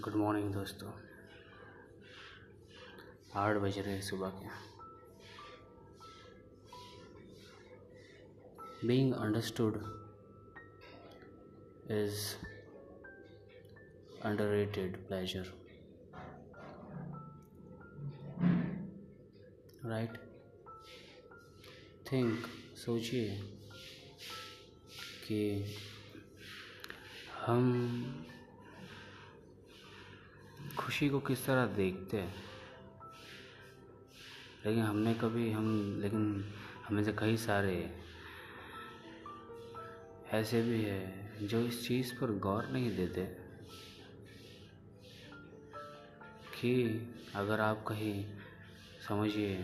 Good morning दोस्तों। आठ बज रहे सुबह के। Being understood is underrated pleasure right think सोचिए कि हम खुशी को किस तरह देखते हैं? लेकिन हमने कभी हम, लेकिन हमें से कई सारे ऐसे भी हैं जो इस चीज़ पर गौर नहीं देते कि अगर आप कहीं समझिए,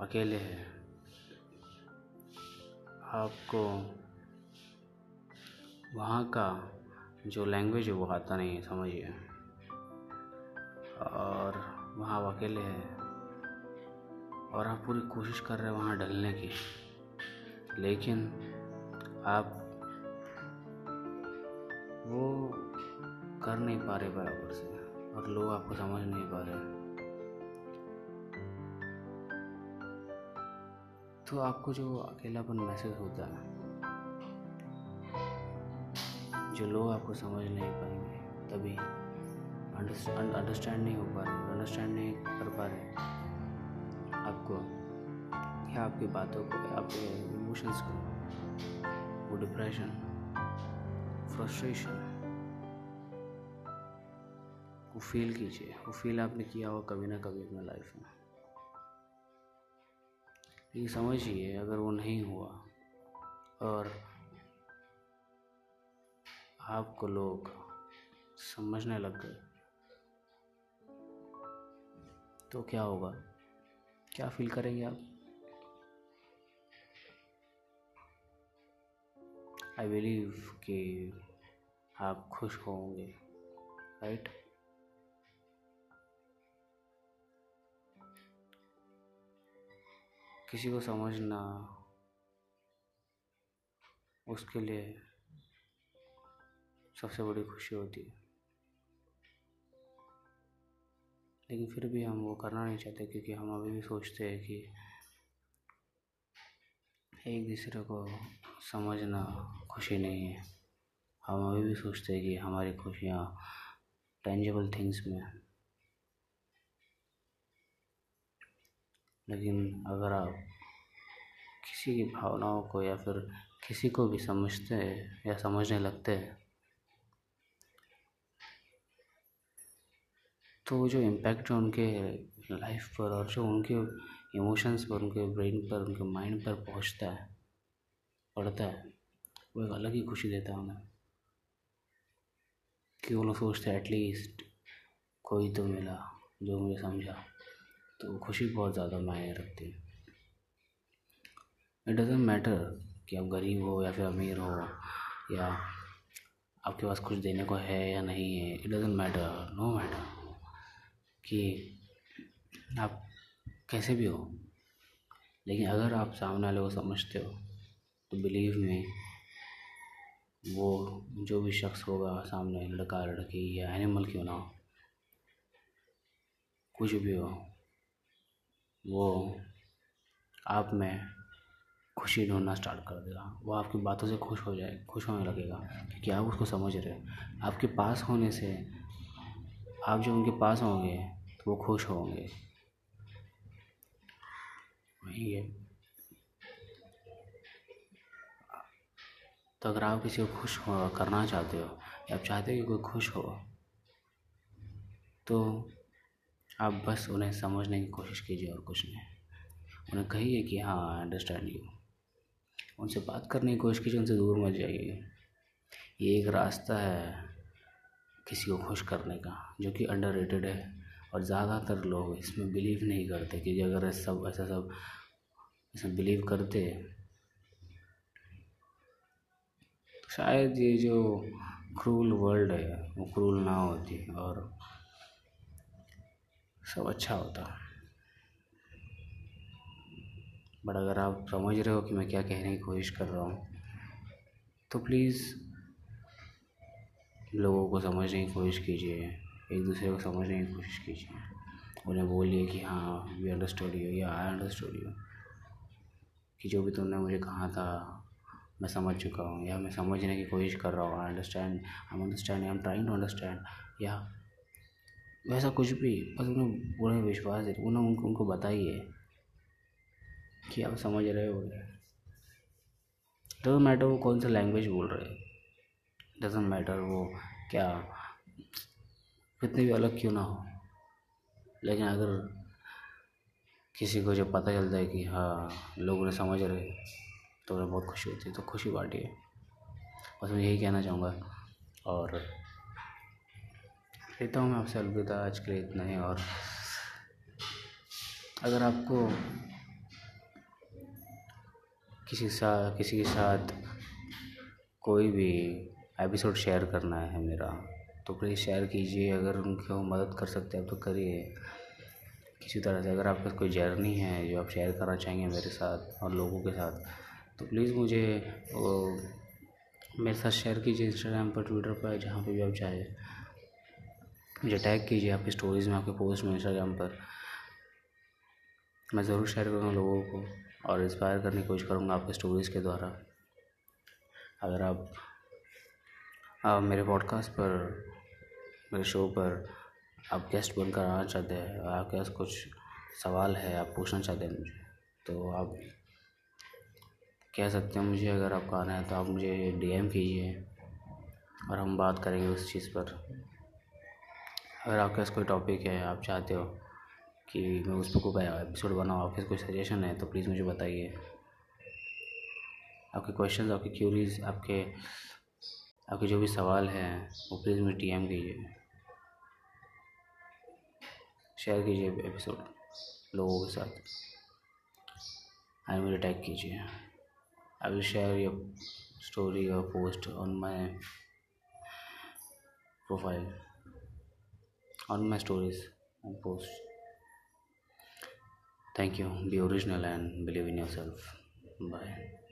अकेले हैं, आपको वहाँ का जो लैंग्वेज है वो आता नहीं है, समझिए। और वहाँ आप अकेले हैं। और आप पूरी कोशिश कर रहे हैं वहाँ ढलने की। लेकिन आप वो कर नहीं पा रहे बराबर से और लोग आपको समझ नहीं पा रहे। तो आपको जो अकेलापन महसूस होता है, जो लोग आपको समझ नहीं पाएँगे, तभी अंडरस्टैंड नहीं हो पा रहे अंडरस्टैंड नहीं कर पा रहे आपको, या आपकी बातों को, आपके इमोशंस को, वो डिप्रेशन फ्रस्ट्रेशन वो फील कीजिए, वो फील आपने किया होगा कभी ना कभी अपने लाइफ में। लेकिन समझिए, अगर वो नहीं हुआ, और आपको लोग समझने लग गए तो क्या होगा? क्या फील करेंगे आप? आई बिलीव कि आप खुश होंगे राइट किसी को समझना उसके लिए सबसे बड़ी खुशी होती है। लेकिन फिर भी हम वो करना नहीं चाहते क्योंकि हम अभी भी सोचते हैं कि एक दूसरे को समझना खुशी नहीं है। हम अभी भी सोचते हैं कि हमारी खुशियाँ टेंजेबल थिंग्स में लेकिन अगर आप किसी की भावनाओं को या फिर किसी को भी समझते हैं या समझने लगते हैं तो वो जो इम्पैक्ट जो उनके लाइफ पर और जो उनके इमोशंस पर, उनके ब्रेन पर, उनके माइंड पर पहुँचता है पड़ता है, वो एक अलग ही खुशी देता है उन्हें कि वो लोग सोचते हैं एटलीस्ट कोई तो मिला जो मुझे समझा। तो खुशी बहुत ज़्यादा मायने रखती है। इट डजेंट मैटर कि आप गरीब हो या फिर अमीर हो या आपके पास कुछ देने को है या नहीं है it doesn't matter no matter कि आप कैसे भी हो, लेकिन अगर आप सामने वाले को समझते हो तो बिलीव में वो जो भी शख्स होगा सामने, लड़का, लड़की या एनिमल क्यों ना हो, कुछ भी हो, वो आप में खुशी ढूंढना स्टार्ट कर देगा। वो आपकी बातों से खुश हो जाए, खुश होने लगेगा, क्योंकि आप उसको समझ रहे हो। आपके पास होने से, आप जब उनके पास होंगे वो खुश होंगे। वही है। तो अगर आप किसी को खुश करना चाहते हो या आप चाहते हो कि कोई खुश हो तो आप बस उन्हें समझने की कोशिश कीजिए और कुछ नहीं। उन्हें कहिए कि हाँ आई अंडरस्टैंड यू उनसे बात करने की कोशिश कीजिए, उनसे दूर मत जाइए। ये एक रास्ता है किसी को खुश करने का, जो कि अंडर है। और ज़्यादातर लोग इसमें बिलीव नहीं करते क्योंकि अगर सब, ऐसा सब इसमें बिलीव करते, शायद ये जो क्रूल वर्ल्ड है, वो क्रूल ना होती और सब अच्छा होता। बट अगर आप समझ रहे हो कि मैं क्या कहने की कोशिश कर रहा हूँ तो प्लीज़ लोगों को समझने की कोशिश कीजिए। एक दूसरे को समझने की कोशिश कीजिए। उन्हें बोलिए कि हाँ वी अंडरस्टूड यू या आई अंडरस्टूड यू कि जो भी तुमने मुझे कहा था, मैं समझ चुका हूँ, या मैं समझने की कोशिश कर रहा हूँ I understand I understand I am trying to understand या वैसा कुछ भी, बस उन्हें उन्हें विश्वास दे, उन्हें उनको उनको बताइए कि आप समझ रहे हो डजेंट मैटर वो कौन सा लैंग्वेज बोल रहे हैं डजेंट मैटर वो क्या कितनी भी अलग क्यों ना हो। लेकिन अगर किसी को जब पता चलता है कि हाँ लोग उन्हें समझ रहे तो उन्हें बहुत खुशी होती है तो खुशी बांटिए बस मैं यही कहना चाहूँगा और लेता हूँ मैं आपसे अलविदा, आज के लिए इतना ही और अगर आपको किसी साथ किसी के साथ कोई भी एपिसोड शेयर करना है मेरा तो प्लीज़ शेयर कीजिए अगर उनको मदद कर सकते हैं तो करिए। किसी तरह से अगर आपके कोई जर्नी है जो आप शेयर करना चाहेंगे मेरे साथ और लोगों के साथ तो प्लीज़ मुझे वो मेरे साथ शेयर कीजिए इंस्टाग्राम पर ट्विटर पर जहाँ पे भी आप चाहें। मुझे टैग कीजिए आपकी स्टोरीज़ में आपके पोस्ट में इंस्टाग्राम पर। मैं ज़रूर शेयर करूँगा लोगों को और इंस्पायर करने की कोशिश करूँगा आपके स्टोरीज़ के द्वारा। अगर आप, आप मेरे पॉडकास्ट पर मेरे शो पर आप गेस्ट बनकर आना चाहते हैं आपके पास कुछ सवाल है, आप पूछना चाहते हैं मुझे तो आप कह सकते हैं मुझे अगर आपका आना है तो आप मुझे डीएम कीजिए और हम बात करेंगे उस चीज़ पर। अगर आपके पास कोई टॉपिक है, आप चाहते हो कि मैं उस पर कोई एपिसोड बनाऊँ, आपके कोई सजेशन है तो प्लीज़ मुझे बताइए। आपके क्वेश्चन आपके क्यूरीज आपके आपके जो भी सवाल हैं, वो प्लीज़ मुझे टी एम कीजिए। शेयर कीजिए एपिसोड लोगों के साथ। आई मुझे टैग कीजिए। I will share your story और post on my profile on my stories and post thank you be original and believe in yourself bye